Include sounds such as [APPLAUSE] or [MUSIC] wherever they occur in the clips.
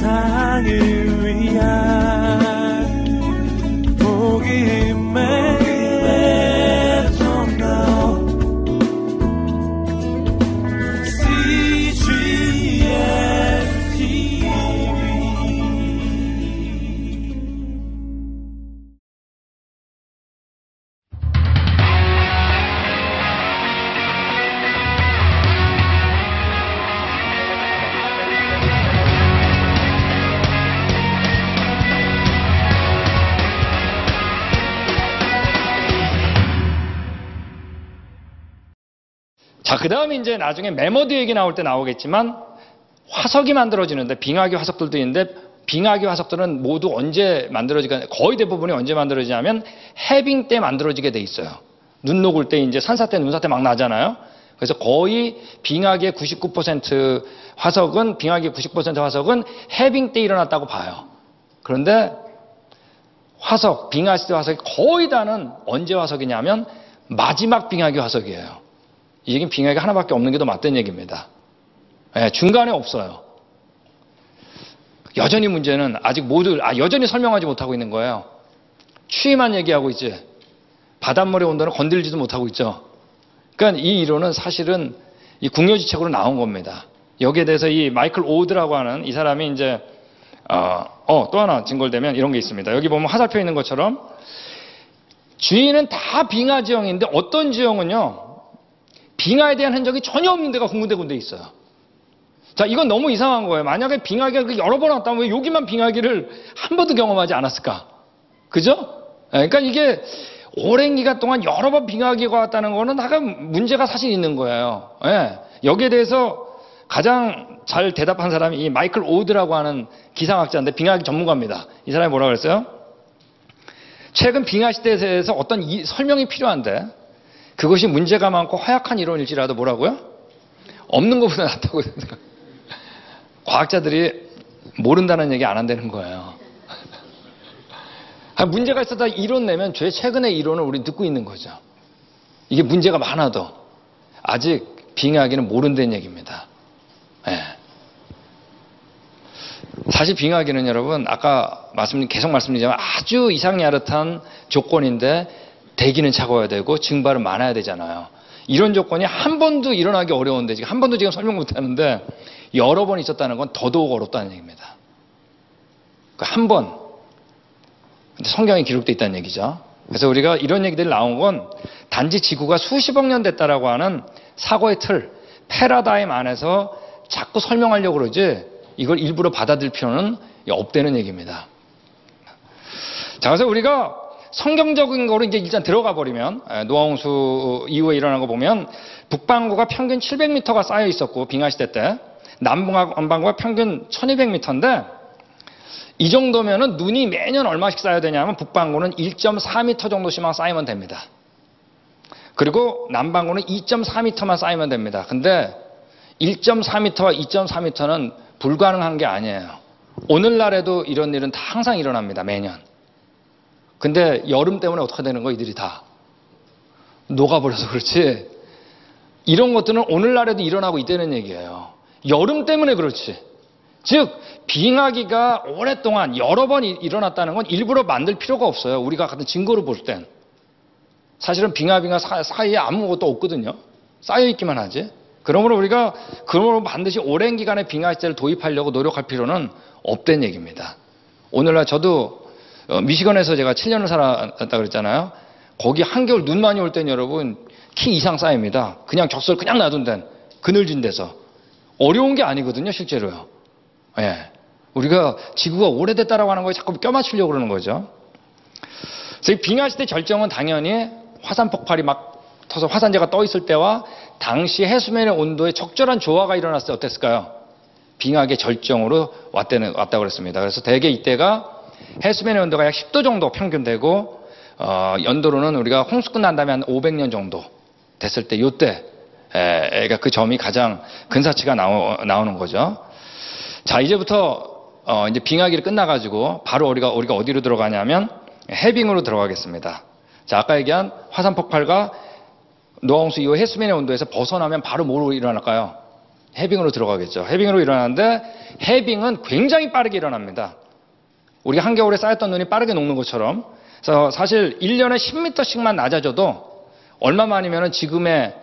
세 그 다음에 이제 나중에 메모드 얘기 나올 때 나오겠지만 화석이 만들어지는데 빙하기 화석들도 있는데 빙하기 화석들은 모두 언제 만들어지가 거의 대부분이 언제 만들어지냐면 해빙 때 만들어지게 돼 있어요. 눈 녹을 때 이제 산사태 눈사태 막 나잖아요. 그래서 거의 빙하기의 99% 화석은 빙하기의 90% 화석은 해빙 때 일어났다고 봐요. 그런데 화석, 빙하시대 화석이 거의 다는 언제 화석이냐면 마지막 빙하기 화석이에요. 이 얘기는 빙하기가 하나밖에 없는 게 더 맞다는 얘기입니다. 예, 중간에 없어요. 여전히 문제는 아직 모두 아 여전히 설명하지 못하고 있는 거예요. 추위만 얘기하고 있지. 바닷물의 온도는 건들지도 못하고 있죠. 그러니까 이 이론은 사실은 이 궁여지책으로 나온 겁니다. 여기에 대해서 이 마이클 오드라고 하는 이 사람이 이제 어, 어, 또 하나 증거되면 이런 게 있습니다. 여기 보면 화살표 있는 것처럼 주인은 다 빙하 지형인데 어떤 지형은요 빙하에 대한 흔적이 전혀 없는 데가 군데군데 있어요. 자, 이건 너무 이상한 거예요. 만약에 빙하기가 그 여러 번 왔다면 왜 여기만 빙하기를 한 번도 경험하지 않았을까? 그죠? 예, 그러니까 이게 오랜 기간 동안 여러 번 빙하기가 왔다는 거는 약간 문제가 사실 있는 거예요. 예, 여기에 대해서 가장 잘 대답한 사람이 이 마이클 오드라고 하는 기상학자인데 빙하기 전문가입니다. 이 사람이 뭐라고 그랬어요? 최근 빙하 시대에 대해서 어떤 이- 설명이 필요한데 그것이 문제가 많고 허약한 이론일지라도 뭐라고요? 없는 것보다 낫다고 생각. 과학자들이 모른다는 얘기 안 한다는 거예요. 아, 문제가 있어다 이론 내면 죄 최근의 이론을 우리 듣고 있는 거죠. 이게 문제가 많아도 아직 빙하기는 모른다는 얘기입니다. 예. 사실 빙하기는 여러분 아까 말씀 계속 말씀드리지만 아주 이상야릇한 조건인데 대기는 차가워야 되고 증발은 많아야 되잖아요. 이런 조건이 한 번도 일어나기 어려운데 지금 한 번도 지금 설명 못 하는데 여러 번 있었다는 건 더더욱 어렵다는 얘기입니다. 그한 번. 근데 성경에 기록되어 있다는 얘기죠. 그래서 우리가 이런 얘기들이 나온 건 단지 지구가 수십억 년 됐다라고 하는 사고의 틀, 패러다임 안에서 자꾸 설명하려고 그러지 이걸 일부러 받아들일 필요는 없다는 얘기입니다. 자, 그래서 우리가 성경적인 거로 이제 일단 들어가 버리면 에, 노아홍수 이후에 일어난 거 보면 북반구가 평균 700m가 쌓여 있었고 빙하 시대 때 남반구가 평균 1200m인데 이 정도면은 눈이 매년 얼마씩 쌓여야 되냐면 북반구는 1.4m 정도씩만 쌓이면 됩니다. 그리고 남반구는 2.4m만 쌓이면 됩니다. 근데 1.4m와 2.4m는 불가능한 게 아니에요. 오늘날에도 이런 일은 다 항상 일어납니다. 매년. 근데 여름 때문에 어떻게 되는 거 이들이 다 녹아버려서 그렇지. 이런 것들은 오늘날에도 일어나고 있다는 얘기예요. 여름 때문에 그렇지. 즉 빙하기가 오랫동안 여러 번 이- 일어났다는 건 일부러 만들 필요가 없어요. 우리가 같은 증거로 볼 땐. 사실은 빙하빙하 사- 사이에 아무것도 없거든요. 쌓여 있기만 하지. 그러므로 우리가 그러므로 반드시 오랜 기간의 빙하 시대를 도입하려고 노력할 필요는 없다는 얘기입니다. 오늘날 저도 어, 미시건에서 제가 7년을 살았다 그랬잖아요. 거기 한겨울 눈 많이 올 땐 여러분 키 이상 쌓입니다. 그냥 적설 그냥 놔둔 데는 그늘진 데서 어려운 게 아니거든요, 실제로요. 예. 우리가 지구가 오래됐다라고 하는 거에 자꾸 껴맞추려고 그러는 거죠. 그래서 이 빙하 시대 절정은 당연히 화산 폭발이 막 터서 화산재가 떠 있을 때와 당시 해수면의 온도에 적절한 조화가 일어났을 때 어땠을까요? 빙하의 절정으로 왔다는, 왔다고 그랬습니다. 그래서 대개 이때가 해수면의 온도가 약 10도 정도 평균 되고, 어, 연도로는 우리가 홍수 끝난 다음에 한 500년 정도 됐을 때, 요때, 에, 가그 점이 가장 근사치가 나오, 나오는 거죠. 자, 이제부터, 어, 이제 빙하기를 끝나가지고, 바로 우리가, 우리가 어디로 들어가냐면, 해빙으로 들어가겠습니다. 자, 아까 얘기한 화산 폭발과 노홍수 이후 해수면의 온도에서 벗어나면 바로 뭐로 일어날까요? 해빙으로 들어가겠죠. 해빙으로 일어나는데 해빙은 굉장히 빠르게 일어납니다. 우리가 한겨울에 쌓였던 눈이 빠르게 녹는 것처럼. 그래서 사실 1년에 10m씩만 낮아져도 얼마만이면 지금의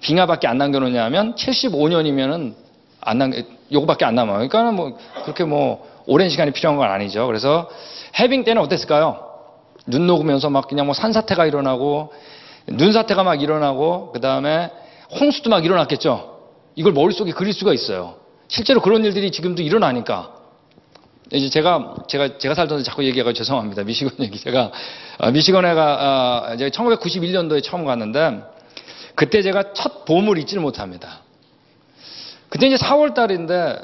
빙하밖에 안 남겨놓냐면 75년이면은 안 남겨, 요거밖에 안 남아요. 그러니까 뭐 그렇게 뭐 오랜 시간이 필요한 건 아니죠. 그래서 해빙 때는 어땠을까요? 눈 녹으면서 막 그냥 뭐 산사태가 일어나고 눈사태가 막 일어나고 그 다음에 홍수도 막 일어났겠죠. 이걸 머릿속에 그릴 수가 있어요. 실제로 그런 일들이 지금도 일어나니까 이제 제가 제가 제가 살던 데 자꾸 얘기해가 죄송합니다. 미시건 [LAUGHS] 얘기 제가 어, 미시건에가 어, 이제 1991년도에 처음 갔는데 그때 제가 첫 봄을 잊지를 못합니다. 그때 이제 4월 달인데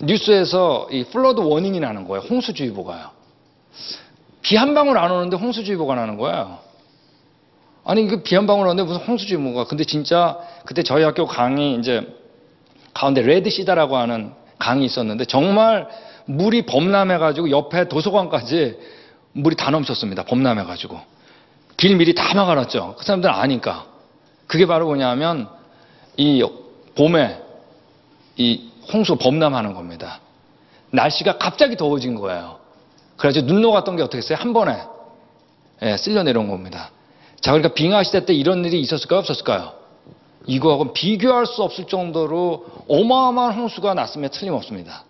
뉴스에서 이 flood warning이 나는 거예요. 홍수주의보가요. 비 한 방울 안 오는데 홍수주의보가 나는 거예요. 아니 그 비 한 방울 오는데 무슨 홍수주의보가 근데 진짜 그때 저희 학교 강이 이제 가운데 Red Cedar라고 하는 강이 있었는데 정말 물이 범람해가지고 옆에 도서관까지 물이 다 넘쳤습니다. 범람해가지고 길 미리 다 막아놨죠. 그 사람들은 아니까 그게 바로 뭐냐면 이 봄에 이 홍수 범람하는 겁니다. 날씨가 갑자기 더워진 거예요. 그래가지고 눈 녹았던 게 어떻게 했어요? 한 번에 예, 쓸려 내려온 겁니다. 자, 그러니까 빙하 시대 때 이런 일이 있었을까요? 없었을까요? 이거하고는 비교할 수 없을 정도로 어마어마한 홍수가 났으면 틀림없습니다.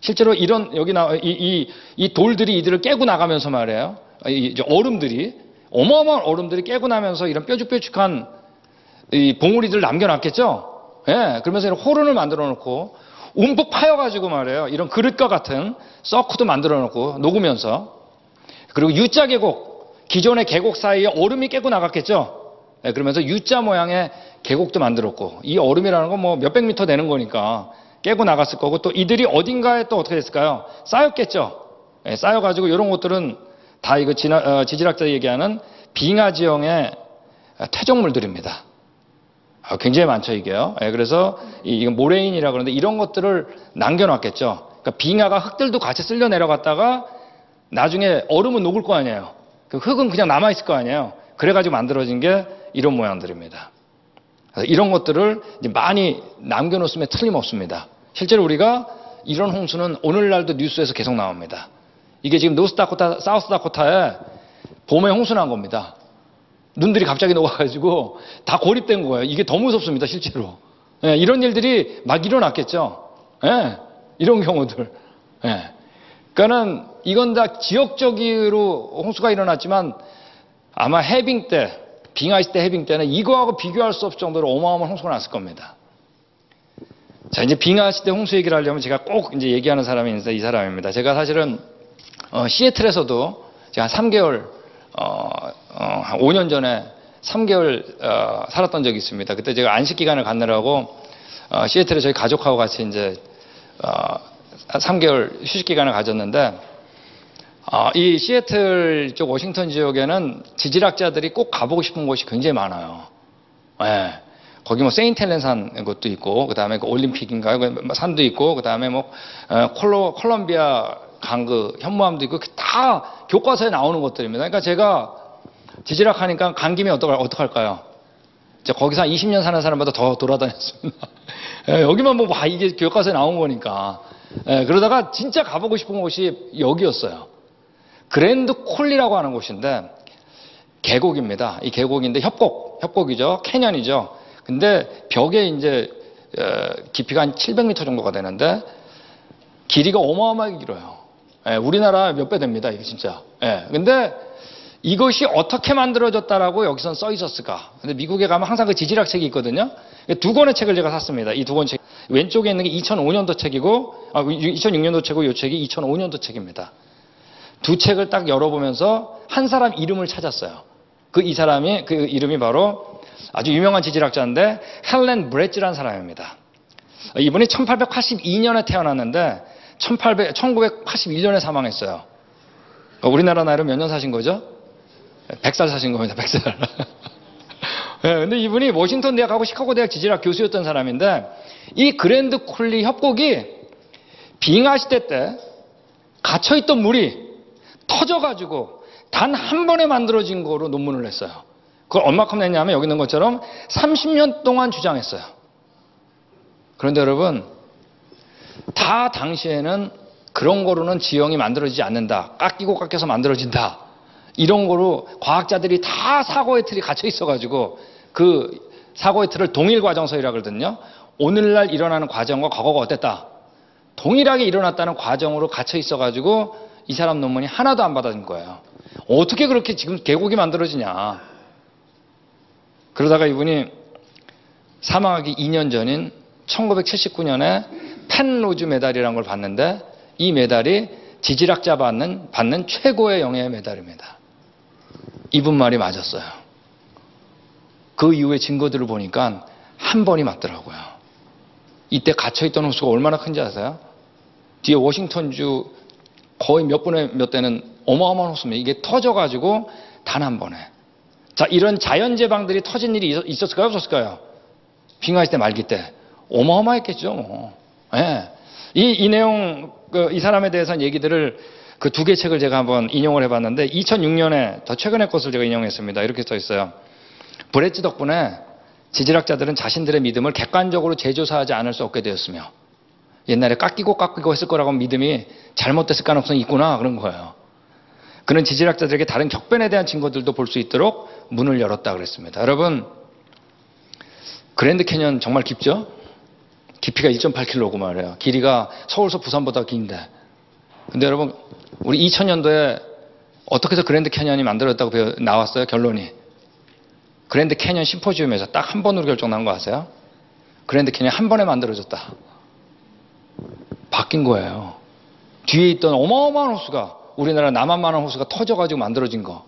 실제로 이런 여기 나이이 이 돌들이 이들을 깨고 나가면서 말이에요. 이 이제 얼음들이 어마어마한 얼음들이 깨고 나면서 이런 뾰족뾰족한 이 봉우리들 남겨놨겠죠. 예, 그러면서 이런 호른을 만들어 놓고 움푹 파여가지고 말이에요. 이런 그릇과 같은 서크도 만들어 놓고 녹으면서 그리고 U자 계곡 기존의 계곡 사이에 얼음이 깨고 나갔겠죠. 예, 그러면서 U자 모양의 계곡도 만들었고 이 얼음이라는 건 뭐 몇백 미터 되는 거니까 깨고 나갔을 거고 또 이들이 어딘가에 또 어떻게 됐을까요? 쌓였겠죠. 예, 쌓여가지고 이런 것들은 다 이거 지나, 어, 지질학자들이 얘기하는 빙하 지형의 퇴적물들입니다. 아, 굉장히 많죠 이게요. 예, 그래서 이, 이건 모레인이라 그러는데 이런 것들을 남겨놨겠죠. 그러니까 빙하가 흙들도 같이 쓸려 내려갔다가 나중에 얼음은 녹을 거 아니에요. 그 흙은 그냥 남아 있을 거 아니에요. 그래가지고 만들어진 게 이런 모양들입니다. 이런 것들을 많이 남겨놓으면 틀림없습니다. 실제로 우리가 이런 홍수는 오늘날도 뉴스에서 계속 나옵니다. 이게 지금 노스다코타, 사우스다코타에 봄에 홍수 난 겁니다. 눈들이 갑자기 녹아가지고 다 고립된 거예요. 이게 더 무섭습니다, 실제로. 예, 이런 일들이 막 일어났겠죠. 예, 이런 경우들. 예. 그러니까는 이건 다 지역적으로 홍수가 일어났지만 아마 해빙 때, 빙하시 때 해빙 때는 이거하고 비교할 수 없을 정도로 어마어마한 홍수가 났을 겁니다. 자, 이제 빙하시 때 홍수 얘기를 하려면 제가 꼭 이제 얘기하는 사람이 있는데 이 사람입니다. 제가 사실은 어, 시애틀에서도 제가 한 3개월 어, 어, 한 5년 전에 3개월 어, 살았던 적이 있습니다. 그때 제가 안식 기간을 갖느라고 어, 시애틀에 저희 가족하고 같이 이제 어, 3개월 휴식 기간을 가졌는데 어, 이 시애틀 쪽 워싱턴 지역에는 지질학자들이 꼭 가보고 싶은 곳이 굉장히 많아요. 예. 거기 뭐 세인트 헬렌 산 것도 있고 그 다음에 그 올림픽인가요? 그 산도 있고 그 다음에 뭐 어, 콜로 콜롬비아 강 그 현무암도 있고 다 교과서에 나오는 것들입니다. 그러니까 제가 지질학 하니까 간 김에 어떡, 어떡할까요? 이제 거기서 한 20년 사는 사람마다 더 돌아다녔습니다. [LAUGHS] 예, 여기만 뭐, 와, 이게 교과서에 나온 거니까. 예, 그러다가 진짜 가보고 싶은 곳이 여기였어요. 그랜드 콜리라고 하는 곳인데, 계곡입니다. 이 계곡인데 협곡, 협곡이죠. 캐년이죠. 근데 벽에 이제, 어, 깊이가 한 700m 정도가 되는데, 길이가 어마어마하게 길어요. 예, 우리나라 몇 배 됩니다. 이게 진짜. 예, 근데 이것이 어떻게 만들어졌다라고 여기선 써 있었을까? 근데 미국에 가면 항상 그 지질학 책이 있거든요. 두 권의 책을 제가 샀습니다. 이 두 권 책. 왼쪽에 있는 게 2005년도 책이고, 아, 2006년도 책이고, 이 책이 2005년도 책입니다. 두 책을 딱 열어보면서 한 사람 이름을 찾았어요. 그 이 사람이, 그 이름이 바로 아주 유명한 지질학자인데, 헬렌 브레츠라는 사람입니다. 이분이 1882년에 태어났는데, 1800, 1981년에 사망했어요. 우리나라 나이로 몇 년 사신 거죠? 100살 사신 겁니다, 100살. 네, [LAUGHS] 근데 이분이 워싱턴 대학하고 시카고 대학 지질학 교수였던 사람인데, 이 그랜드 콜리 협곡이 빙하 시대 때 갇혀있던 물이 터져가지고 단 한 번에 만들어진 거로 논문을 냈어요. 그걸 얼마큼 냈냐면 여기 있는 것처럼 30년 동안 주장했어요. 그런데 여러분, 다 당시에는 그런 거로는 지형이 만들어지지 않는다. 깎이고 깎여서 만들어진다. 이런 거로 과학자들이 다 사고의 틀이 갇혀 있어가지고 그 사고의 틀을 동일 과정설이라 그러거든요. 오늘날 일어나는 과정과 과거가 어땠다. 동일하게 일어났다는 과정으로 갇혀 있어가지고 이 사람 논문이 하나도 안 받아진 거예요. 어떻게 그렇게 지금 계곡이 만들어지냐. 그러다가 이분이 사망하기 2년 전인 1979년에 펜로즈 메달이라는 걸 받는데 이 메달이 지질학자 받는, 받는 최고의 영예의 메달입니다. 이분 말이 맞았어요. 그 이후에 증거들을 보니까 한 번이 맞더라고요. 이때 갇혀있던 호수가 얼마나 큰지 아세요? 뒤에 워싱턴주 거의 몇 분의 몇 대는 어마어마한 호수입니다. 이게 터져가지고 단 한 번에. 자, 이런 자연 재방들이 터진 일이 있- 있었을까요? 없었을까요? 빙하시 대 말기 때. 어마어마했겠죠, 뭐. 예. 이, 이 내용, 그, 이 사람에 대해서는 얘기들을 그 두 개 책을 제가 한번 인용을 해봤는데 2006년에 더 최근의 것을 제가 인용했습니다. 이렇게 써 있어요. 브레츠 덕분에 지질학자들은 자신들의 믿음을 객관적으로 재조사하지 않을 수 없게 되었으며 옛날에 깎이고 깎이고 했을 거라고 믿음이 잘못됐을 가능성이 있구나 그런 거예요. 그는 지질학자들에게 다른 격변에 대한 증거들도 볼 수 있도록 문을 열었다 그랬습니다. 여러분 그랜드 캐년 정말 깊죠? 깊이가 1.8km고 말이에요. 길이가 서울서 부산보다 긴데. 근데 여러분 우리 2000년도에 어떻게 해서 그랜드 캐년이 만들어졌다고 배워- 나왔어요? 결론이. 그랜드 캐년 심포지움에서 딱 한 번으로 결정 난 거 아세요? 그랜드 캐년 한 번에 만들어졌다. 바뀐 거예요. 뒤에 있던 어마어마한 호수가 우리나라 남한만한 호수가 터져가지고 만들어진 거.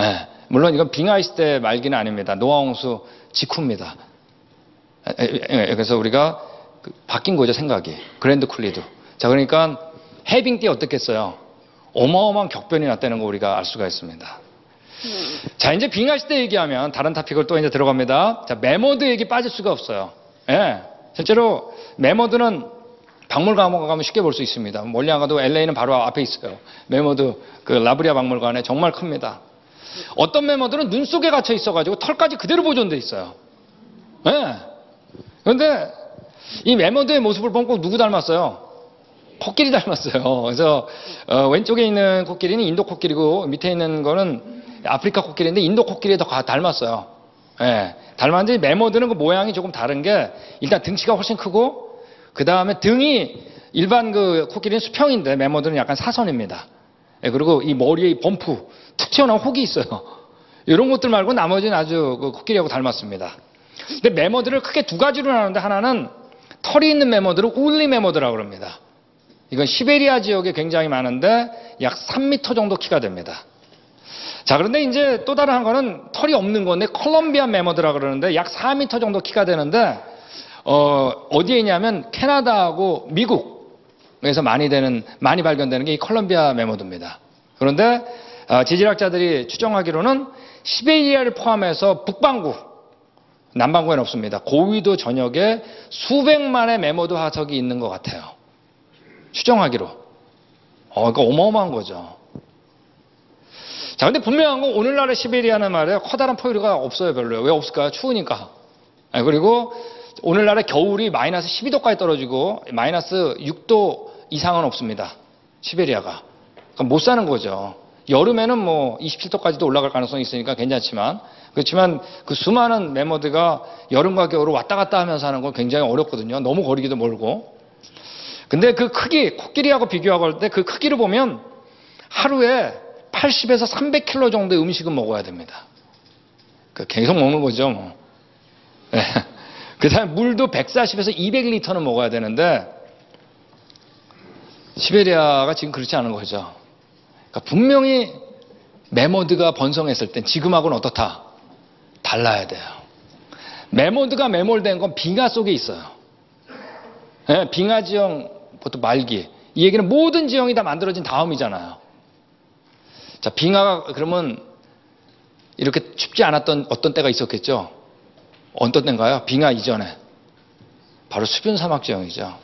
예, 물론 이건 빙하시대 말기는 아닙니다. 노아홍수 직후입니다. 에, 에, 에, 그래서 우리가 그 바뀐 거죠 생각이. 그랜드 쿨리도. 자 그러니까 해빙 때 어떻겠어요? 어마어마한 격변이 났다는 거 우리가 알 수가 있습니다. 자, 이제 빙하시대 얘기하면 다른 topic을 또 이제 들어갑니다. 자, 매머드 얘기 빠질 수가 없어요. 예. 실제로 매머드는 박물관 가면 쉽게 볼 수 있습니다. 멀리 안 가도 LA는 바로 앞에 있어요. 매머드 그 라브레아 박물관에 정말 큽니다. 어떤 매머드는 눈 속에 갇혀 있어가지고 털까지 그대로 보존돼 있어요. 예. 그런데 이 매머드의 모습을 보면 꼭 누구 닮았어요? 코끼리 닮았어요. 그래서 어, 왼쪽에 있는 코끼리는 인도 코끼리고 밑에 있는 거는 아프리카 코끼리인데 인도 코끼리에 더 가- 닮았어요. 예, 닮았는데 매머드는 그 모양이 조금 다른 게 일단 덩치가 훨씬 크고 그 다음에 등이 일반 그 코끼리는 수평인데 매머드는 약간 사선입니다. 예, 그리고 이 머리에 이 bump 툭 튀어나온 혹이 있어요. [LAUGHS] 이런 것들 말고 나머지는 아주 그 코끼리하고 닮았습니다. 근데 매머드를 크게 두 가지로 나누는데 하나는 털이 있는 매머드를 woolly mammoth라고 합니다. 이건 시베리아 지역에 굉장히 많은데 약 3m 정도 키가 됩니다. 자, 그런데 이제 또 다른 한 거는 털이 없는 건데 컬럼비아 매머드라 그러는데 약 4m 정도 키가 되는데 어, 어디에 있냐면 캐나다하고 미국에서 많이 되는 많이 발견되는 게 이 컬럼비아 매머드입니다. 그런데 어, 지질학자들이 추정하기로는 시베리아를 포함해서 북반구 남반구에는 없습니다. 고위도 전역에 수백만의 매머드 화석이 있는 것 같아요. 추정하기로. 어, 이거 어마어마한 거죠. 자, 근데 분명한 건 오늘날의 시베리아는 말이에요. 커다란 포유류가 없어요, 별로요. 왜 없을까요? 추우니까. 아, 그리고 오늘날의 겨울이 마이너스 12도까지 떨어지고 마이너스 6도 이상은 없습니다. 시베리아가. 그러니까 못 사는 거죠. 여름에는 뭐 27도까지도 올라갈 가능성이 있으니까 괜찮지만 그렇지만 그 수많은 메모드가 여름과 겨울을 왔다 갔다 하면서 하는 건 굉장히 어렵거든요. 너무 거리기도 멀고. 근데 그 크기, 코끼리하고 비교하고 할 때 그 크기를 보면 하루에 80에서 300kg 정도의 음식은 먹어야 됩니다. 그 계속 먹는 거죠, 뭐. 그 다음에 물도 140에서 200리터는 먹어야 되는데, 시베리아가 지금 그렇지 않은 거죠. 그러니까 분명히 메모드가 번성했을 땐 지금하고는 어떻다? 달라야 돼요. 메모드가 매몰된 건 빙하 속에 있어요. 예, 빙하 지형, 보통 말기. 이 얘기는 모든 지형이 다 만들어진 다음이잖아요. 자, 빙하가 그러면 이렇게 춥지 않았던 어떤 때가 있었겠죠? 어떤 때인가요? 빙하 이전에. 바로 수변 사막 지형이죠.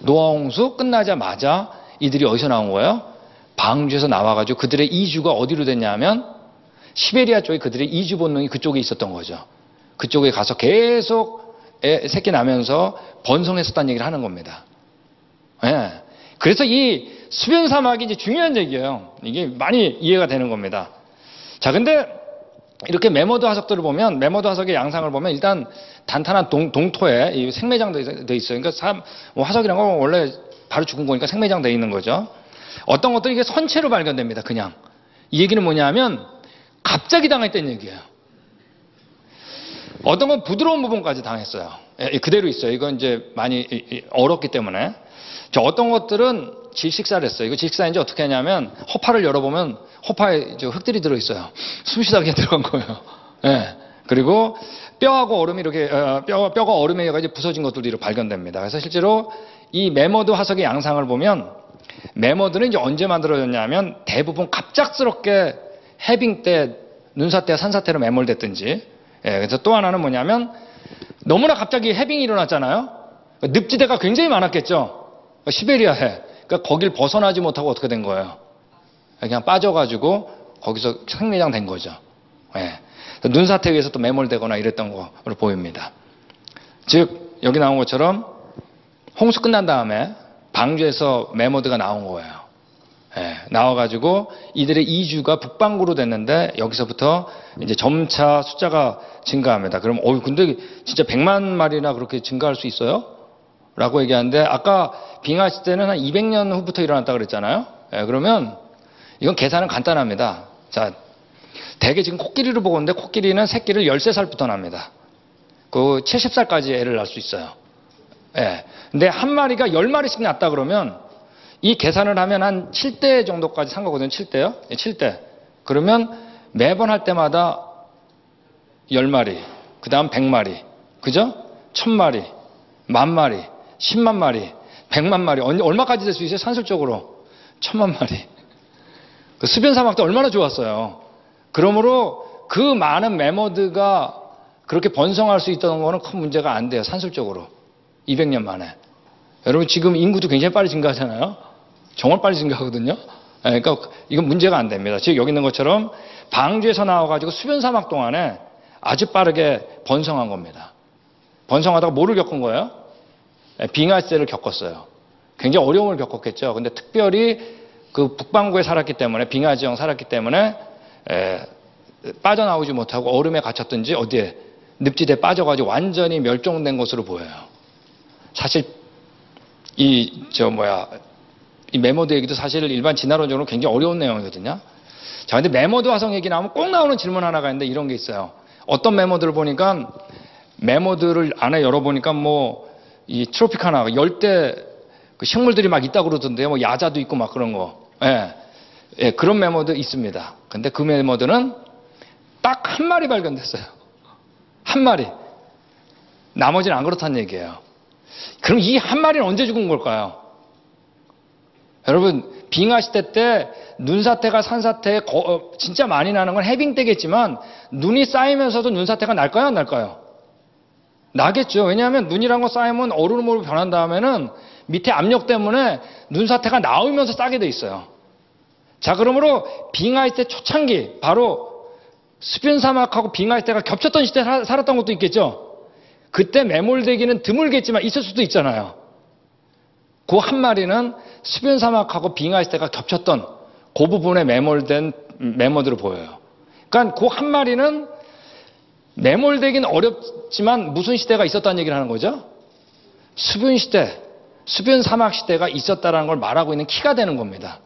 노아 홍수 끝나자마자 이들이 어디서 나온 거예요? 방주에서 나와가지고 그들의 이주가 어디로 됐냐면 시베리아 쪽에 그들의 이주 본능이 그쪽에 있었던 거죠. 그쪽에 가서 계속 애, 새끼 나면서 번성했었다는 얘기를 하는 겁니다. 예. 그래서 이 수변 사막이 이제 중요한 얘기예요. 이게 많이 이해가 되는 겁니다. 자, 근데 이렇게 매머드 화석들을 보면 매머드 화석의 양상을 보면 일단 단단한 동, 동토에 이 생매장 돼 있어요. 그러니까 사람, 뭐 화석이란 건 원래 바로 죽은 거니까 생매장 돼 있는 거죠. 어떤 것들은 이게 선 채로 발견됩니다. 그냥 이 얘기는 뭐냐면 갑자기 당했다는 얘기예요. 어떤 건 부드러운 부분까지 당했어요. 예, 그대로 있어요. 이건 이제 많이 얼었기 때문에. 저 어떤 것들은 질식사를 했어요. 이거 질식사인지 어떻게 아냐면 허파를 열어보면 허파에 흙들이 들어있어요. 숨쉬다가 [LAUGHS] 들어간 거예요. 예. 그리고 뼈하고 얼음이 이렇게 어, 뼈, 뼈가 얼음에 가지고 부서진 것들도 발견됩니다. 그래서 실제로 이 매머드 화석의 양상을 보면 매머드는 이제 언제 만들어졌냐면 대부분 갑작스럽게 해빙 때 눈사태와 산사 태로 매몰됐든지 예, 그래서 또 하나는 뭐냐면 너무나 갑자기 해빙이 일어났잖아요. 늪지대가 굉장히 많았겠죠. 시베리아에. 그러니까 거길 벗어나지 못하고 어떻게 된 거예요? 그냥 빠져가지고 거기서 생매장 된 거죠. 예. 눈사태에 의해서 또 매몰되거나 이랬던 거로 보입니다. 즉 여기 나온 것처럼 홍수 끝난 다음에 방주에서 메모드가 나온 거예요. 예, 나와가지고 이들의 이주가 북방구로 됐는데 여기서부터 이제 점차 숫자가 증가합니다. 그럼 어 근데 진짜 100만 마리나 그렇게 증가할 수 있어요? 라고 얘기하는데 아까 빙하 시대는 한 200년 후부터 일어났다 그랬잖아요. 예, 그러면 이건 계산은 간단합니다. 자, 대개 지금 코끼리를 보고 있는데 코끼리는 새끼를 13살부터 납니다. 그 70살까지 애를 낳을 수 있어요. 예. 근데 한 마리가 10마리씩 낳다 그러면 이 계산을 하면 한 7대 정도까지 산 거거든요. 7대요. 예, 7대. 그러면 매번 할 때마다 10마리, 그 다음 100마리, 그죠? 1000마리, 만 마리, 10만 마리, 100만 마리, 얼마까지 될 수 있어요? 산술적으로. 1000만 마리. 그 수변 사막도 얼마나 좋았어요. 그러므로 그 많은 메모드가 그렇게 번성할 수 있다는 거는 큰 문제가 안 돼요. 산술적으로. 200년 만에. 여러분 지금 인구도 굉장히 빨리 증가하잖아요. 정말 빨리 증가하거든요. 예, 그러니까 이건 문제가 안 됩니다. 즉 여기 있는 것처럼 방주에서 나와가지고 수변 사막 동안에 아주 빠르게 번성한 겁니다. 번성하다가 뭐를 겪은 거예요? 예, 빙하세를 겪었어요. 굉장히 어려움을 겪었겠죠. 근데 특별히 그 북방구에 살았기 때문에 빙하 지형 살았기 때문에 에, 빠져나오지 못하고 얼음에 갇혔든지 어디에 늪지대에 빠져가지고 완전히 멸종된 것으로 보여요. 사실 이 저 뭐야 이 매머드 얘기도 사실 일반 진화론적으로 굉장히 어려운 내용이거든요. 자, 근데 매머드 화석 얘기 나오면 꼭 나오는 질문 하나가 있는데 이런 게 있어요. 어떤 매머드를 보니까 매머드를 안에 열어보니까 뭐 이 tropical이나 열대 그 식물들이 막 있다고 그러던데요. 뭐 야자도 있고 막 그런 거. 예. 예, 그런 매머드 있습니다. 근데 그 매머드는 딱 한 마리 발견됐어요. 한 마리. 나머지는 안 그렇다는 얘기예요. 그럼 이 한 마리는 언제 죽은 걸까요? 여러분, 빙하 시대 때 눈사태가 산사태에 거, 진짜 많이 나는 건 해빙 때겠지만 눈이 쌓이면서도 눈사태가 날까요? 안 날까요? 나겠죠. 왜냐하면 눈이란 거 쌓이면 얼음으로 변한 다음에는 밑에 압력 때문에 눈사태가 나오면서 싸게 돼 있어요. 자, 그러므로 빙하의 때 초창기, 바로 수변 사막하고 빙하의 때가 겹쳤던 시대에 살았던 것도 있겠죠. 그때 매몰되기는 드물겠지만 있을 수도 있잖아요. 그 한 마리는 수변 사막하고 빙하의 때가 겹쳤던 그 부분에 매몰된 메모들을 보여요. 그러니까 그 한 마리는 매몰되기는 어렵지만 무슨 시대가 있었다는 얘기를 하는 거죠? 수변 시대, 수변 사막 시대가 있었다는 걸 말하고 있는 키가 되는 겁니다.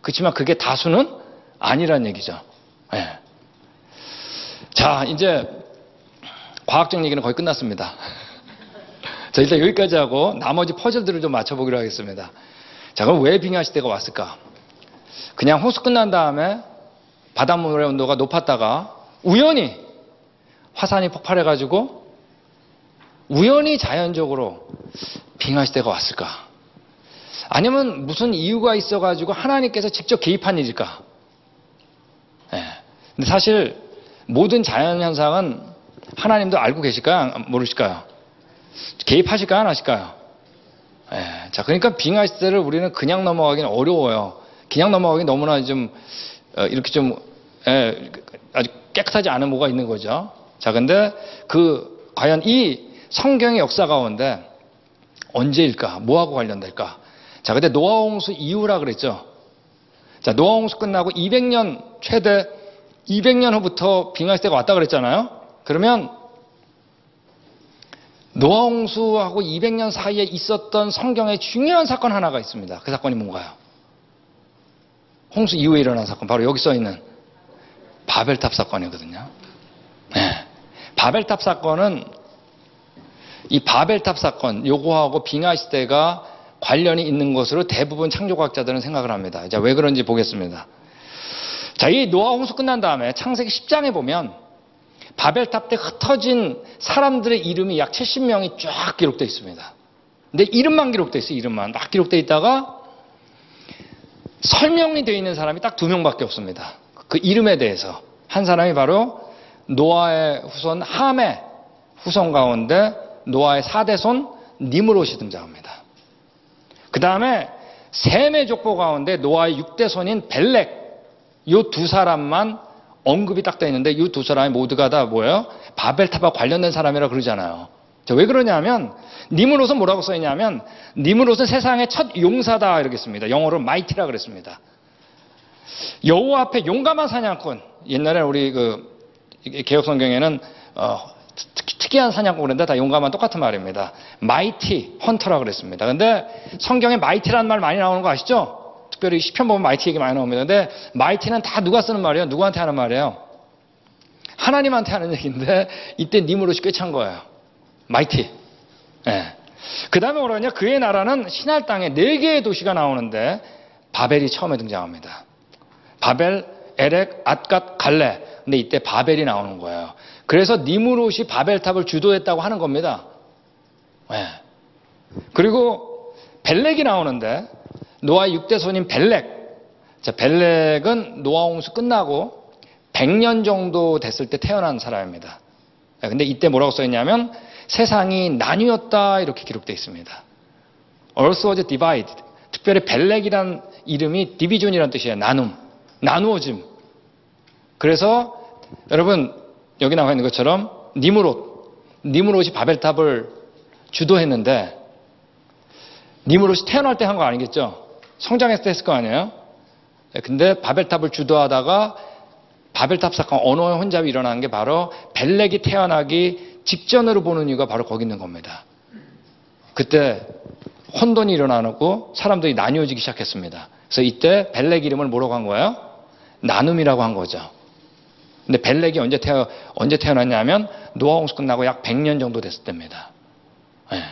그렇지만 그게 다수는 아니란 얘기죠. 네. 자, 이제 과학적 얘기는 거의 끝났습니다. [LAUGHS] 자, 일단 여기까지 하고 나머지 퍼즐들을 좀 맞춰보기로 하겠습니다. 자, 그럼 왜 빙하 시대가 왔을까? 그냥 호수 끝난 다음에 바닷물의 온도가 높았다가 우연히 화산이 폭발해가지고 우연히 자연적으로 빙하 시대가 왔을까? 아니면 무슨 이유가 있어가지고 하나님께서 직접 개입한 일일까? 네. 근데 사실 모든 자연 현상은 하나님도 알고 계실까요? 모르실까요? 개입하실까요? 안 하실까요? 네. 자, 그러니까 빙하 시대를 우리는 그냥 넘어가기는 어려워요. 그냥 넘어가기 너무나 좀 어, 이렇게 좀 예, 아주 깨끗하지 않은 뭐가 있는 거죠. 자, 근데 그 과연 이 성경의 역사 가운데 언제일까? 뭐하고 관련될까? 자, 근데 노아 홍수 이후라 그랬죠. 자, 노아 홍수 끝나고 200년 최대 200년 후부터 빙하 시대가 왔다 그랬잖아요. 그러면 노아 홍수하고 200년 사이에 있었던 성경의 중요한 사건 하나가 있습니다. 그 사건이 뭔가요? 홍수 이후에 일어난 사건 바로 여기 써 있는 바벨탑 사건이거든요. 네. 바벨탑 사건은 이 바벨탑 사건 요거하고 빙하 시대가 관련이 있는 것으로 대부분 창조과학자들은 생각을 합니다. 자, 왜 그런지 보겠습니다. 자, 이 노아 홍수 끝난 다음에 창세기 10장에 보면 바벨탑 때 흩어진 사람들의 이름이 약 70명이 쫙 기록되어 있습니다. 근데 이름만 기록되어 있어요. 이름만 막 기록되어 있다가 설명이 되어 있는 사람이 딱 두 명밖에 없습니다. 그 이름에 대해서 한 사람이 바로 노아의 후손 함의 후손 가운데 노아의 사대손 니므롯이 등장합니다. 그 다음에 셈의 족보 가운데 노아의 6대손인 벨렉 이 두 사람만 언급이 딱 되어 있는데 이 두 사람이 모두가 다 뭐예요? 바벨탑과 관련된 사람이라 그러잖아요. 자, 왜 그러냐면 니므롯은 뭐라고 써 있냐면 니므롯은 세상의 첫 용사다 이러겠습니다. 영어로 mighty라 그랬습니다. 여호와 앞에 용감한 사냥꾼. 옛날에 우리 그 개역 성경에는 어, 특- 특이한 사냥꾼 그랬는데 다 용감한 똑같은 말입니다. mighty hunter라 그랬습니다. 근데 성경에 mighty라는 말 많이 나오는 거 아시죠? 특별히 시편 보면 mighty 얘기 많이 나옵니다. 근데 mighty는 다 누가 쓰는 말이에요? 누구한테 하는 말이에요? 하나님한테 하는 얘기인데 이때 니므롯이 꿰찬 거예요. Mighty. 예. 그 다음에 뭐라냐? 그의 나라는 시날 땅에 네 개의 도시가 나오는데 바벨이 처음에 등장합니다. 바벨, 에렉, 악갓, 갈레. 근데 이때 바벨이 나오는 거예요. 그래서 니므롯이 바벨탑을 주도했다고 하는 겁니다. 예. 그리고 벨렉이 나오는데 노아의 6대 손인 벨렉. 자, 벨렉은 노아 홍수 끝나고 100년 정도 됐을 때 태어난 사람입니다. 예, 근데 이때 뭐라고 써 있냐면 세상이 나뉘었다 이렇게 기록되어 있습니다. Earth was divided. 특별히 벨렉이란 이름이 디비전이란 뜻이에요. 나눔. 나누어짐. 그래서 여러분 여기 나와 있는 것처럼 니무롯. 니무롯이 바벨탑을 주도했는데 니무롯이 태어날 때 한 거 아니겠죠? 성장했을 때 했을 거 아니에요? 네, 근데 바벨탑을 주도하다가 바벨탑 사건 언어의 혼잡이 일어나는 게 바로 벨렉이 태어나기 직전으로 보는 이유가 바로 거기 있는 겁니다. 그때 혼돈이 일어나고 사람들이 나뉘어지기 시작했습니다. 그래서 이때 벨렉 이름을 뭐라고 한 거예요? 나눔이라고 한 거죠. 근데 벨렉이 언제 태어 언제 태어났냐면 노아 홍수 끝나고 약 100년 정도 됐을 때입니다. 예.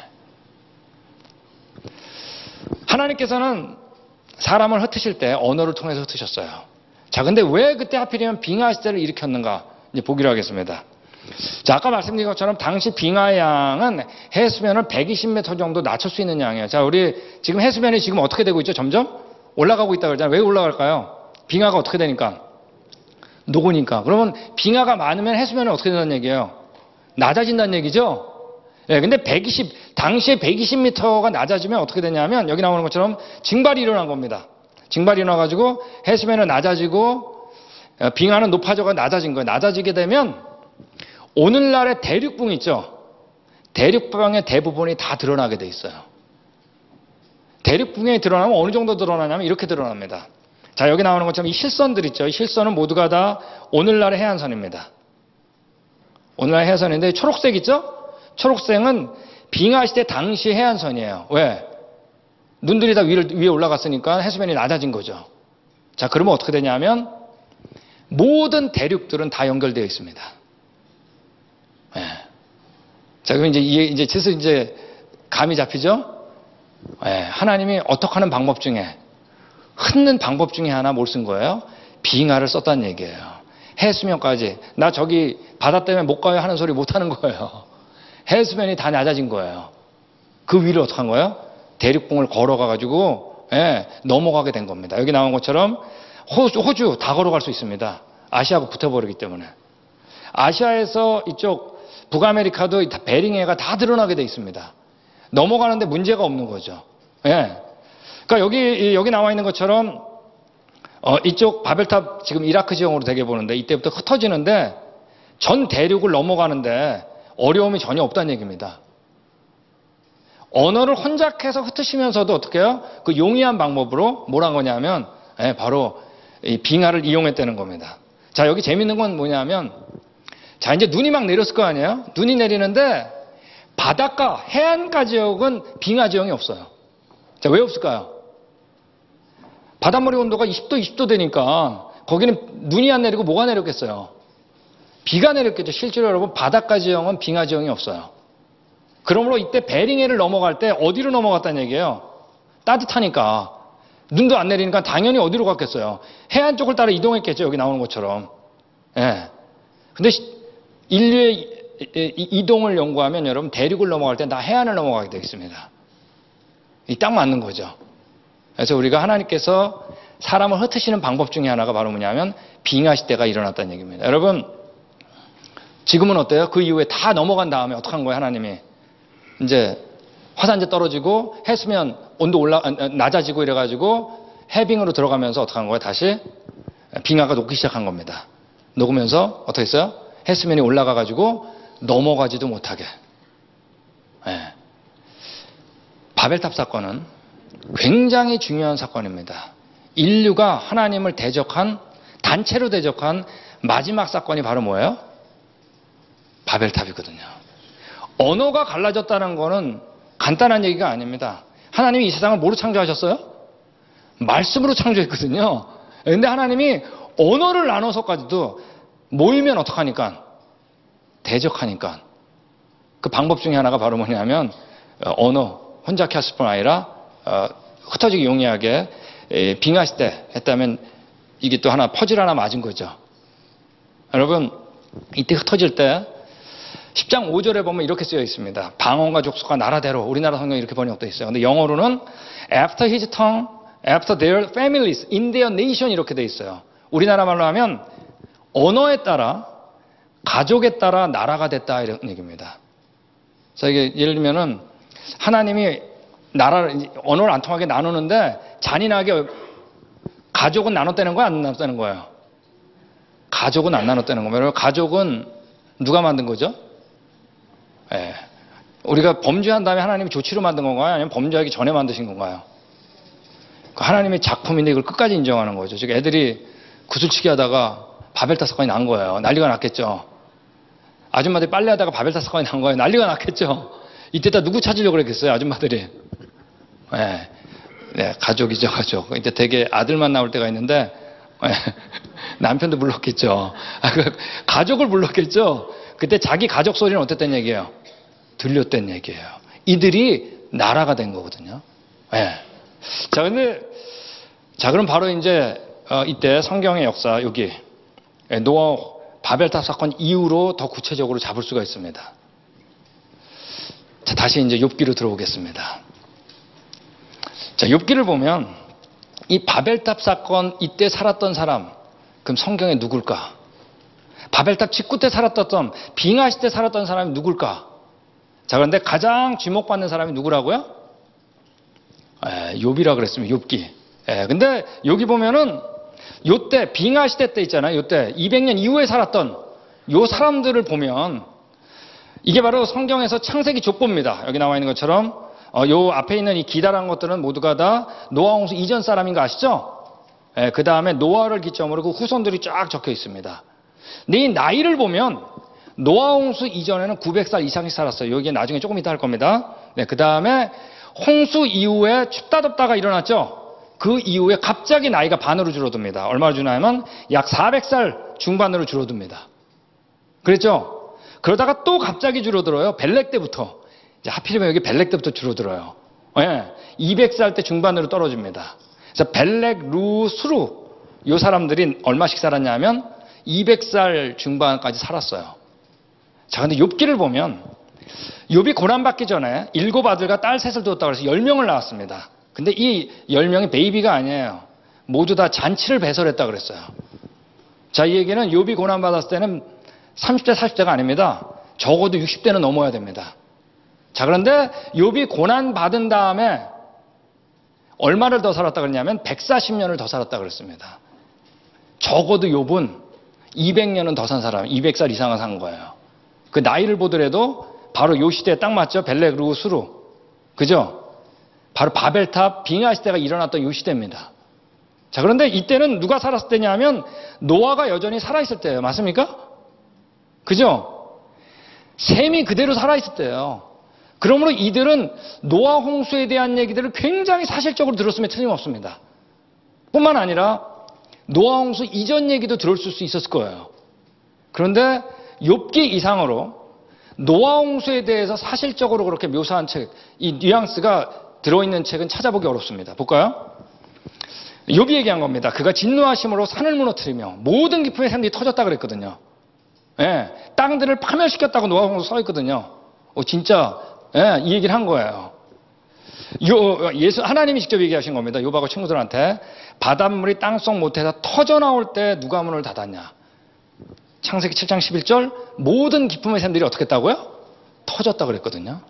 하나님께서는 사람을 흩으실 때 언어를 통해서 흩으셨어요. 자, 근데 왜 그때 하필이면 빙하 시대를 일으켰는가? 이제 보기로 하겠습니다. 자, 아까 말씀드린 것처럼 당시 빙하 양은 해수면을 120m 정도 낮출 수 있는 양이에요. 자, 우리 지금 해수면이 지금 어떻게 되고 있죠? 점점 올라가고 있다 그러잖아요. 왜 올라갈까요? 빙하가 어떻게 되니까? 녹으니까. 그러면 빙하가 많으면 해수면이 어떻게 된다는 얘기예요? 낮아진다는 얘기죠? 예, 근데 120, 당시에 120m가 낮아지면 어떻게 되냐면 여기 나오는 것처럼 증발이 일어난 겁니다. 증발이 일어나가지고 해수면은 낮아지고 어, 빙하는 높아져가 낮아진 거예요. 낮아지게 되면 오늘날의 대륙붕 있죠? 대륙붕의 대부분이 다 드러나게 돼 있어요. 대륙붕에 드러나면 어느 정도 드러나냐면 이렇게 드러납니다. 자, 여기 나오는 것처럼 이 실선들 있죠? 이 실선은 모두가 다 오늘날의 해안선입니다. 오늘날 해안선인데 초록색 있죠? 초록색은 빙하 시대 당시 해안선이에요. 왜? 눈들이 다 위를, 위에 올라갔으니까 해수면이 낮아진 거죠. 자, 그러면 어떻게 되냐면 모든 대륙들은 다 연결되어 있습니다. 예. 자, 그럼 이제 이제 슬슬 이제 감이 잡히죠? 예. 하나님이 어떻게 하는 방법 중에 흩는 방법 중에 하나 뭘 쓴 거예요? 빙하를 썼다는 얘기예요. 해수면까지. 나 저기 바다 때문에 못 가요 하는 소리 못 하는 거예요. 해수면이 다 낮아진 거예요. 그 위를 어떻게 한 거예요? 대륙봉을 걸어가 가지고, 예, 넘어가게 된 겁니다. 여기 나온 것처럼 호주, 호주 다 걸어갈 수 있습니다. 아시아하고 붙어버리기 때문에. 아시아에서 이쪽 북아메리카도 다 베링해가 다 드러나게 돼 있습니다. 넘어가는데 문제가 없는 거죠. 예. 그러니까 여기 여기 나와 있는 것처럼 어, 이쪽 바벨탑 지금 이라크 지형으로 되게 보는데 이때부터 흩어지는데 전 대륙을 넘어가는데 어려움이 전혀 없다는 얘기입니다. 언어를 혼잡해서 흩으시면서도 어떻게 해요? 그 용이한 방법으로 뭘한 거냐면 예, 바로 이 빙하를 이용했다는 겁니다. 자, 여기 재밌는 건 뭐냐면 자, 이제 눈이 막 내렸을 거 아니에요? 눈이 내리는데 바닷가, 해안가 지역은 빙하 지형이 없어요. 자, 왜 없을까요? 바닷물의 온도가 20도, 20도 되니까 거기는 눈이 안 내리고 뭐가 내렸겠어요? 비가 내렸겠죠. 실제로 여러분 바닷가 지형은 빙하 지형이 없어요. 그러므로 이때 베링해를 넘어갈 때 어디로 넘어갔다는 얘기예요? 따뜻하니까. 눈도 안 내리니까 당연히 어디로 갔겠어요? 해안 쪽을 따라 이동했겠죠. 여기 나오는 것처럼. 예. 근데 시- 인류의 이동을 연구하면 여러분 대륙을 넘어갈 때 다 해안을 넘어가게 되겠습니다. 이 딱 맞는 거죠. 그래서 우리가 하나님께서 사람을 흩으시는 방법 중에 하나가 바로 뭐냐면 빙하 시 대가 일어났다는 얘기입니다. 여러분 지금은 어때요? 그 이후에 다 넘어간 다음에 어떻게 한 거예요, 하나님이? 이제 화산재 떨어지고 해수면 온도 올라 아, 아, 낮아지고 이래 가지고 해빙으로 들어가면서 어떻게 한 거예요? 다시 빙하가 녹기 시작한 겁니다. 녹으면서 어떻게 했어요? 해수면이 올라가 가지고 넘어가지도 못하게. 예. 바벨탑 사건은 굉장히 중요한 사건입니다. 인류가 하나님을 대적한 단체로 대적한 마지막 사건이 바로 뭐예요? 바벨탑이거든요. 언어가 갈라졌다는 거는 간단한 얘기가 아닙니다. 하나님이 이 세상을 뭐로 창조하셨어요? 말씀으로 창조했거든요. 근데 하나님이 언어를 나눠서까지도 모이면 어떡하니까? 대적하니까. 그 방법 중에 하나가 바로 뭐냐면 어, 언어 혼잡케 했을 뿐 아니라 어, 흩어지기 용이하게 에, 빙하시 때 했다면 이게 또 하나 퍼즐 하나 맞은 거죠. 여러분 이때 흩어질 때 10장 5절에 보면 이렇게 쓰여 있습니다. 방언과 족속과 나라대로 우리나라 성경에 이렇게 번역되어 있어요. 근데 영어로는 after his tongue, after their families, in their nation 이렇게 되어 있어요. 우리나라 말로 하면 언어에 따라 가족에 따라 나라가 됐다 이런 얘기입니다. 자 이게 예를 들면은 하나님이 나라를 언어를 안 통하게 나누는데 잔인하게 가족은 나눴다는 거야 안 나눴다는 거예요? 가족은 안 나눴다는. 여러분, 가족은 누가 만든 거죠? 예. 우리가 범죄한 다음에 하나님이 조치로 만든 건가요? 아니면 범죄하기 전에 만드신 건가요? 그 하나님의 작품인데 이걸 끝까지 인정하는 거죠. 즉 애들이 구슬치기 하다가 바벨탑 사건이 난 거예요. 난리가 났겠죠. 아줌마들이 빨래하다가 바벨탑 사건이 난 거예요. 난리가 났겠죠. 이때 다 누구 찾으려고 그랬겠어요, 아줌마들이. 예. 네, 가족이죠, 가족. 이제 되게 아들만 나올 때가 있는데, 예, [LAUGHS] 남편도 불렀겠죠. 아, 그 가족을 불렀겠죠. 그때 자기 가족 소리는 어땠단 얘기예요? 들렸단 얘기예요. 이들이 나라가 된 거거든요. 예. 자, 근데, 자, 그럼 바로 이제, 어, 이때 성경의 역사, 여기, 예, 노아 바벨탑 사건 이후로 더 구체적으로 잡을 수가 있습니다. 자, 다시 이제 욥기로 들어오겠습니다. 자, 욥기를 보면 이 바벨탑 사건 이때 살았던 사람, 그럼 성경에 누굴까? 바벨탑 직구 때 살았던 빙하 시대 살았던 사람이 누굴까? 자, 그런데 가장 주목받는 사람이 누구라고요? 에, 욥이라 그랬습니다. 욥기. 에, 근데 여기 보면은 요때 빙하 시대 때 있잖아요. 요때 200년 이후에 살았던 요 사람들을 보면 이게 바로 성경에서 창세기 족보입니다. 여기 나와 있는 것처럼 어, 요 앞에 있는 이 기다란 것들은 모두가 다 노아 홍수 이전 사람인 거 아시죠? 예, 그 다음에 노아를 기점으로 그 후손들이 쫙 적혀 있습니다. 근데 이 나이를 보면 노아 홍수 이전에는 900살 이상씩 살았어요. 여기에 나중에 조금 이따 할 겁니다. 네, 그 다음에 홍수 이후에 춥다 덥다가 일어났죠. 그 이후에 갑자기 나이가 반으로 줄어듭니다. 얼마나 주냐면 약 400살 중반으로 줄어듭니다. 그랬죠? 그러다가 또 갑자기 줄어들어요. 벨렉 때부터. 이제 하필이면 여기 벨렉 때부터 줄어들어요. 예. 200살 때 중반으로 떨어집니다. 그래서 벨렉, 루, 수루 이 사람들이 얼마씩 살았냐면 200살 중반까지 살았어요. 자, 근데 욥기를 보면 욥이 고난 받기 전에 일곱 아들과 딸 셋을 두었다고 해서 10명을 낳았습니다. 근데 이 10명이 베이비가 아니에요. 모두 다 잔치를 배설했다 그랬어요. 자, 이 얘기는 욥이 고난 받았을 때는 30대, 40대가 아닙니다. 적어도 60대는 넘어야 됩니다. 자, 그런데 욥이 고난 받은 다음에 얼마를 더 살았다 그랬냐면 140년을 더 살았다 그랬습니다. 적어도 욥은 200년은 더 산 사람, 200살 이상은 산 거예요. 그 나이를 보더라도 바로 요 시대에 딱 맞죠. 벨레 그리고 수루. 그죠? 바로 바벨탑 빙하 시대가 일어났던 이 시대입니다. 자, 그런데 이때는 누가 살았을 때냐면 노아가 여전히 살아있을 때예요. 맞습니까? 그죠? 셈이 그대로 살아있을 때예요. 그러므로 이들은 노아 홍수에 대한 얘기들을 굉장히 사실적으로 들었으면 틀림없습니다. 뿐만 아니라 노아 홍수 이전 얘기도 들을 수 있었을 거예요. 그런데 욥기 이상으로 노아 홍수에 대해서 사실적으로 그렇게 묘사한 책, 이 뉘앙스가 들어있는 책은 찾아보기 어렵습니다. 볼까요? 욥이 얘기한 겁니다. 그가 진노하심으로 산을 무너뜨리며 모든 기품의 샘들이 터졌다 그랬거든요. 예, 땅들을 파멸시켰다고 노아 홍수 써 있거든요. 어, 진짜 예, 이 얘기를 한 거예요. 요, 예수 하나님이 직접 얘기하신 겁니다. 욥하고 친구들한테 바닷물이 땅속 못해서 터져 나올 때 누가 문을 닫았냐? 창세기 7장 11절 모든 기품의 샘들이 어떻게 했다고요? 터졌다 그랬거든요.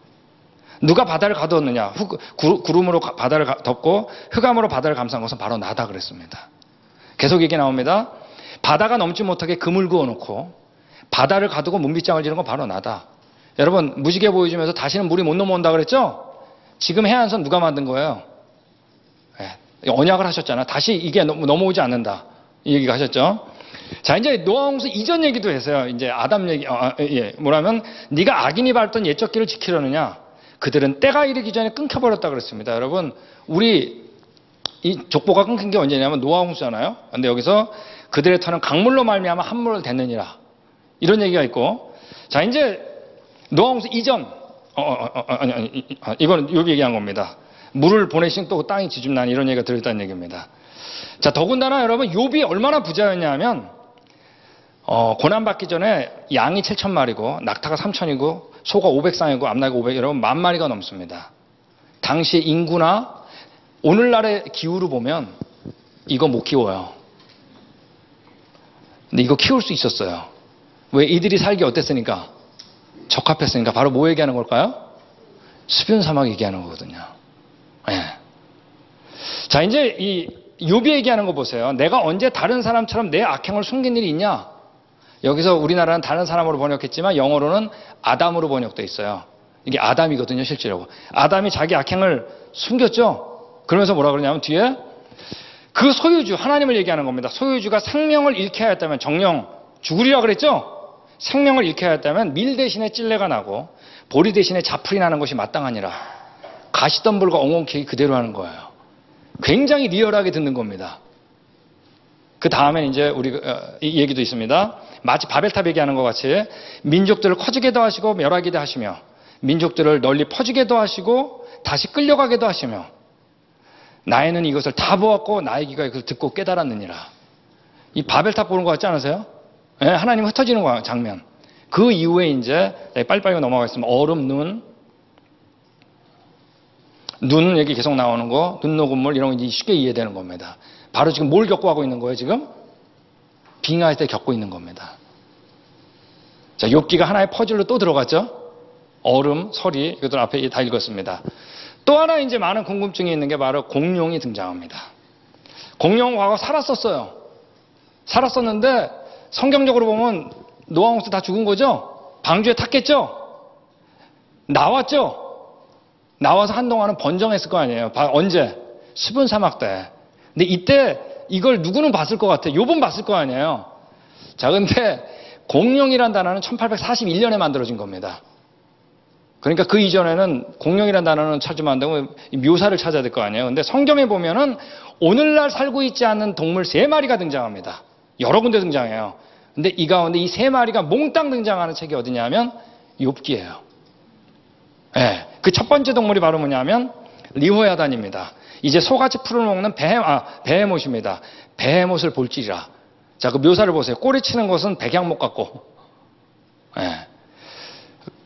누가 바다를 가두었느냐? 후- 구- 구름으로 가- 바다를 가- 덮고 흑암으로 바다를 감싼 것은 바로 나다 그랬습니다. 계속 얘기 나옵니다. 바다가 넘지 못하게 그물 그어놓고 바다를 가두고 문빗장을 지는 건 바로 나다. 여러분 무지개 보여주면서 다시는 물이 못 넘어온다 그랬죠? 지금 해안선 누가 만든 거예요? 예, 언약을 하셨잖아. 다시 이게 넘- 넘어오지 않는다. 이 얘기가 하셨죠? 자, 이제 노아 홍수 이전 얘기도 했어요. 이제 아담 얘기, 어, 어, 예. 뭐라면, 네가 악인이 밟던 옛적 길을 지키려느냐? 그들은 때가 이르기 전에 끊겨버렸다 그랬습니다. 여러분, 우리 이 족보가 끊긴 게 언제냐면 노아 홍수잖아요. 근데 여기서 그들의 터는 강물로 말미암아 함물을 댔느니라. 이런 얘기가 있고, 자, 이제 노아 홍수 이전, 어, 어, 어, 어, 아니, 아니, 이- 이- 아, 이거는 요비 얘기한 겁니다. 물을 보내신 또 땅이 지줌난 이런 얘기가 들었다는 얘기입니다. 자, 더군다나 여러분, 욥이 얼마나 부자였냐면, 어, 고난받기 전에 양이 7천 마리고, 낙타가 3천이고, 소가 500쌍이고, 암나가 500, 여러분, 만 마리가 넘습니다. 당시 인구나, 오늘날의 기후로 보면, 이거 못 키워요. 근데 이거 키울 수 있었어요. 왜 이들이 살기 어땠으니까? 적합했으니까. 바로 뭐 얘기하는 걸까요? 수변 사막 얘기하는 거거든요. 예. 자, 이제 이 욥이 얘기하는 거 보세요. 내가 언제 다른 사람처럼 내 악행을 숨긴 일이 있냐? 여기서 우리나라는 다른 사람으로 번역했지만 영어로는 아담으로 번역돼 있어요. 이게 아담이거든요, 실제로. 아담이 자기 악행을 숨겼죠? 그러면서 뭐라 그러냐면 뒤에 그 소유주, 하나님을 얘기하는 겁니다. 소유주가 생명을 잃게 하였다면 정령 죽으리라 그랬죠? 생명을 잃게 하였다면 밀 대신에 찔레가 나고 보리 대신에 자풀이 나는 것이 마땅하니라. 가시덤불과 엉겅케이 그대로 하는 거예요. 굉장히 리얼하게 듣는 겁니다. 그 다음에 이제 우리 어, 이 얘기도 있습니다. 마치 바벨탑 얘기하는 것 같이 민족들을 커지게도 하시고 멸하기도 하시며 민족들을 널리 퍼지게도 하시고 다시 끌려가게도 하시며 나에는 이것을 다 보았고 나의 귀가 이것을 듣고 깨달았느니라. 이 바벨탑 보는 것 같지 않으세요? 예, 하나님 흩어지는 거- 장면. 그 이후에 이제 네, 빨리빨리 넘어가겠습니다. 얼음, 눈, 눈 얘기 계속 나오는 거, 눈 녹은 물 이런 거 이제 쉽게 이해되는 겁니다. 바로 지금 뭘 겪고 하고 있는 거예요, 지금? 빙하할 때 겪고 있는 겁니다. 자, 욥기가 하나의 퍼즐로 또 들어갔죠? 얼음, 서리, 이것들 앞에 다 읽었습니다. 또 하나 이제 많은 궁금증이 있는 게 바로 공룡이 등장합니다. 공룡은 과거 살았었어요. 살았었는데 성경적으로 보면 노아홍수 다 죽은 거죠? 방주에 탔겠죠? 나왔죠? 나와서 한동안은 번정했을 거 아니에요. 바- 언제? 수분 사막 때. 근데 이때 이걸 누구는 봤을 것 같아. 요번 봤을 거 아니에요. 자, 근데 공룡이란 단어는 1841년에 만들어진 겁니다. 그러니까 그 이전에는 공룡이란 단어는 찾으면 안 되고 묘사를 찾아야 될 거 아니에요. 근데 성경에 보면은 오늘날 살고 있지 않는 동물 세 마리가 등장합니다. 여러 군데 등장해요. 근데 이 가운데 이 세 마리가 몽땅 등장하는 책이 어디냐면 욥기예요. 예. 그 첫 번째 동물이 바로 뭐냐면 리호야단입니다. 이제 소같이 풀을 먹는 배, 아, 베헤못입니다. 베헤못을 볼지라. 자, 그 묘사를 보세요. 꼬리 치는 것은 백양목 같고, 예.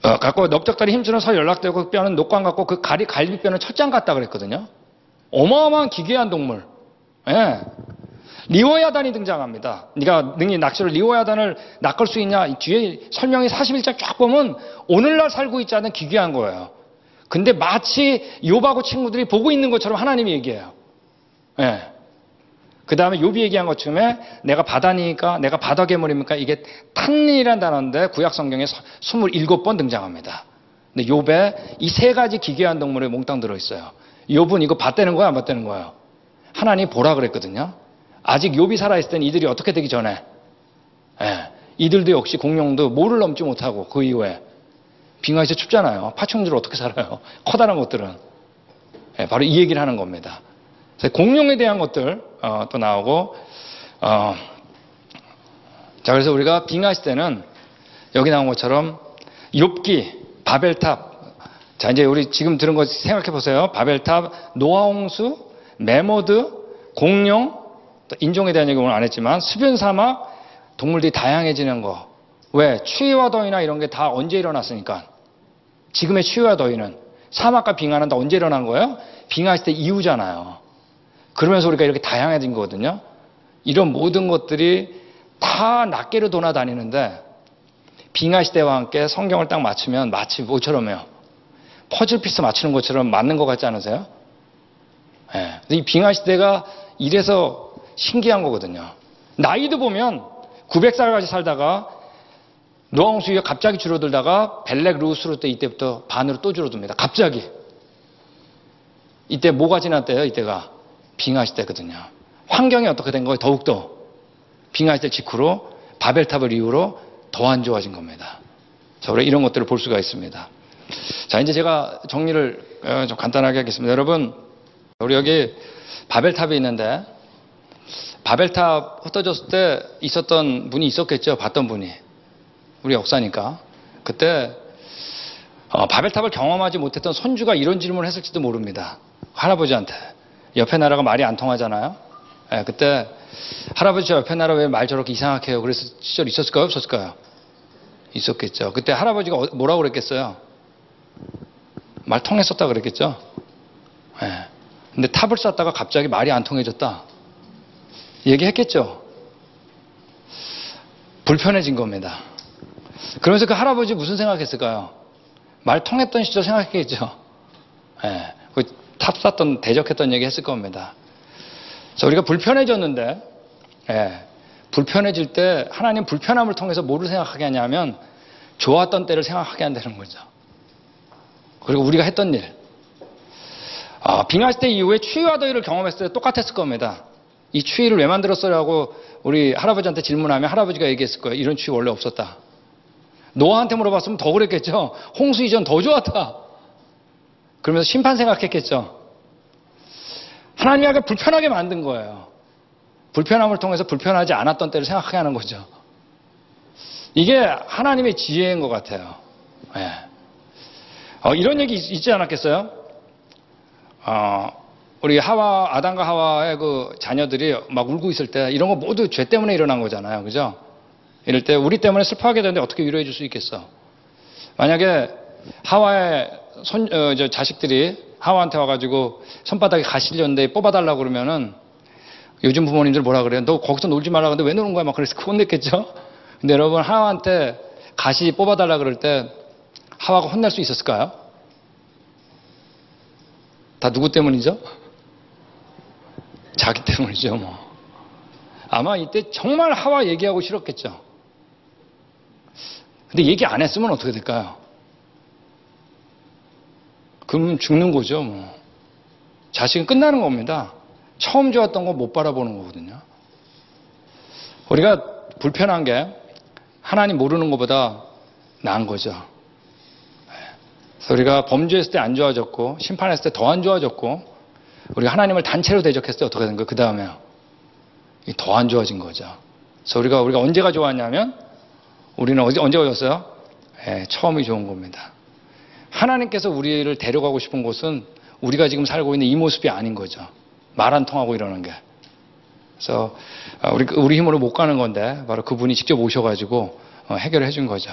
어, 갖고 넓적다리 힘주는 서 연락되고 그 뼈는 녹광 같고 그 가리, 갈비뼈는 철장 같다 그랬거든요. 어마어마한 기괴한 동물. 예. 리오야단이 등장합니다. 네가 능히 낚시를 리오야단을 낚을 수 있냐? 이 뒤에 설명이 41장 쫙 보면 오늘날 살고 있지 않은 기괴한 거예요. 근데 마치 욥하고 친구들이 보고 있는 것처럼 하나님이 얘기해요. 예. 그 다음에 욥이 얘기한 것처럼 내가 바다니까 내가 바다 괴물입니까? 이게 탄이라는 단어인데 구약 성경에 27번 등장합니다. 근데 욥에 이세 가지 기괴한 동물이 몽땅 들어 있어요. 욥은 이거 봤다는 거야, 안 봤다는 거예요? 하나님 보라 그랬거든요. 아직 욥이 살아있을 땐 이들이 어떻게 되기 전에 예, 이들도 역시 공룡도 모를 넘지 못하고 그 이후에 빙하에서 춥잖아요. 파충류들 어떻게 살아요? [LAUGHS] 커다란 것들은 예, 바로 이 얘기를 하는 겁니다. 공룡에 대한 것들 어, 또 나오고 어, 자 그래서 우리가 빙하시대는 여기 나온 것처럼 욥기 바벨탑 자 이제 우리 지금 들은 거 생각해 보세요. 바벨탑 노아홍수 매머드 공룡 인종에 대한 얘기 오늘 안 했지만 수변 사막 동물들이 다양해지는 거. 왜? 추위와 더위나 이런 게 다 언제 일어났으니까. 지금의 추위와 더위는 사막과 빙하는 다 언제 일어난 거예요? 빙하시대 이후잖아요. 그러면서 우리가 이렇게 다양해진 거거든요. 이런 모든 것들이 다 낱개로 돌아다니는데 빙하 시대와 함께 성경을 딱 맞추면 마치 뭐처럼요. 퍼즐 piece 맞추는 것처럼 맞는 것 같지 않으세요? 네. 이 빙하 시대가 이래서 신기한 거거든요. 나이도 보면 900살까지 살다가 노아홍수 이후가 갑자기 줄어들다가 벨렉 루스로 때 이때부터 반으로 또 줄어듭니다. 갑자기. 이때 뭐가 지났대요? 이때가 빙하 시대거든요. 환경이 어떻게 된 거예요? 더욱더 빙하 시대 직후로 바벨탑을 이후로 더 안 좋아진 겁니다. 자, 우리 이런 것들을 볼 수가 있습니다. 자, 이제 제가 정리를 어, 좀 간단하게 하겠습니다. 여러분, 우리 여기 바벨탑이 있는데 바벨탑 흩어졌을 때 있었던 분이 있었겠죠. 봤던 분이. 우리 역사니까. 그때 어, 바벨탑을 경험하지 못했던 손주가 이런 질문을 했을지도 모릅니다. 할아버지한테. 옆에 나라가 말이 안 통하잖아요. 네, 그때 할아버지 저 옆에 나라 왜 말 저렇게 이상하게 해요? 그래서 시절 있었을까요? 없었을까요? 있었겠죠. 그때 할아버지가 어, 뭐라고 그랬겠어요? 말 통했었다 그랬겠죠. 네. 근데 탑을 쌓다가 갑자기 말이 안 통해졌다. 얘기했겠죠. 불편해진 겁니다. 그러면서 그 할아버지 무슨 생각했을까요? 말 통했던 시절 생각했겠죠. 예, 탑 쌌던 대적했던 얘기 했을 겁니다. 자, 우리가 불편해졌는데, 예, 불편해질 때 하나님 불편함을 통해서 뭐를 생각하게 하냐면 좋았던 때를 생각하게 한다는 거죠. 그리고 우리가 했던 일. 아, 빙하시 대 이후에 추위와 더위를 경험했을 때 똑같았을 겁니다. 이 추위를 왜 만들었어라고 우리 할아버지한테 질문하면 할아버지가 얘기했을 거예요. 이런 추위 원래 없었다. 노아한테 물어봤으면 더 그랬겠죠. 홍수 이전 더 좋았다. 그러면서 심판 생각했겠죠. 하나님이 아까 불편하게 만든 거예요. 불편함을 통해서 불편하지 않았던 때를 생각하게 하는 거죠. 이게 하나님의 지혜인 것 같아요. 네. 어, 이런 얘기 있, 지 않았겠어요? 어, 우리 하와 아담과 하와의 그 자녀들이 막 울고 있을 때 이런 거 모두 죄 때문에 일어난 거잖아요. 그죠? 이럴 때 우리 때문에 슬퍼하게 되는데 어떻게 위로해 줄 수 있겠어? 만약에 하와의 손, 어, 저 자식들이 하와한테 와가지고 손바닥에 가시렸는데 뽑아달라고 그러면은 요즘 부모님들 뭐라 그래요? 너 거기서 놀지 말라 그러는데 왜 노는 거야? 막 그래서 혼냈겠죠? 근데 여러분 하와한테 가시 뽑아달라 그럴 때 하와가 혼낼 수 있었을까요? 다 누구 때문이죠? 자기 때문이죠, 뭐. 아마 이때 정말 하와 얘기하고 싫었겠죠. 근데 얘기 안 했으면 어떻게 될까요? 그러면 죽는 거죠, 뭐. 자식은 끝나는 겁니다. 처음 좋았던 거 못 바라보는 거거든요. 우리가 불편한 게 하나님 모르는 것보다 나은 거죠. 그래서 우리가 범죄했을 때 안 좋아졌고 심판했을 때 더 안 좋아졌고 우리가 하나님을 단체로 대적했을 때 어떻게 된 거예요? 그 다음에요. 더 안 좋아진 거죠. 그래서 우리가, 우리가 언제가 좋았냐면, 우리는 언제, 언제 좋았어요? 예, 처음이 좋은 겁니다. 하나님께서 우리를 데려가고 싶은 곳은 우리가 지금 살고 있는 이 모습이 아닌 거죠. 말 안 통하고 이러는 게. 그래서 어, 우리, 우리 힘으로 못 가는 건데, 바로 그분이 직접 오셔가지고 어, 해결해 준 거죠.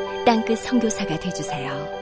땅끝 성교사가 되주세요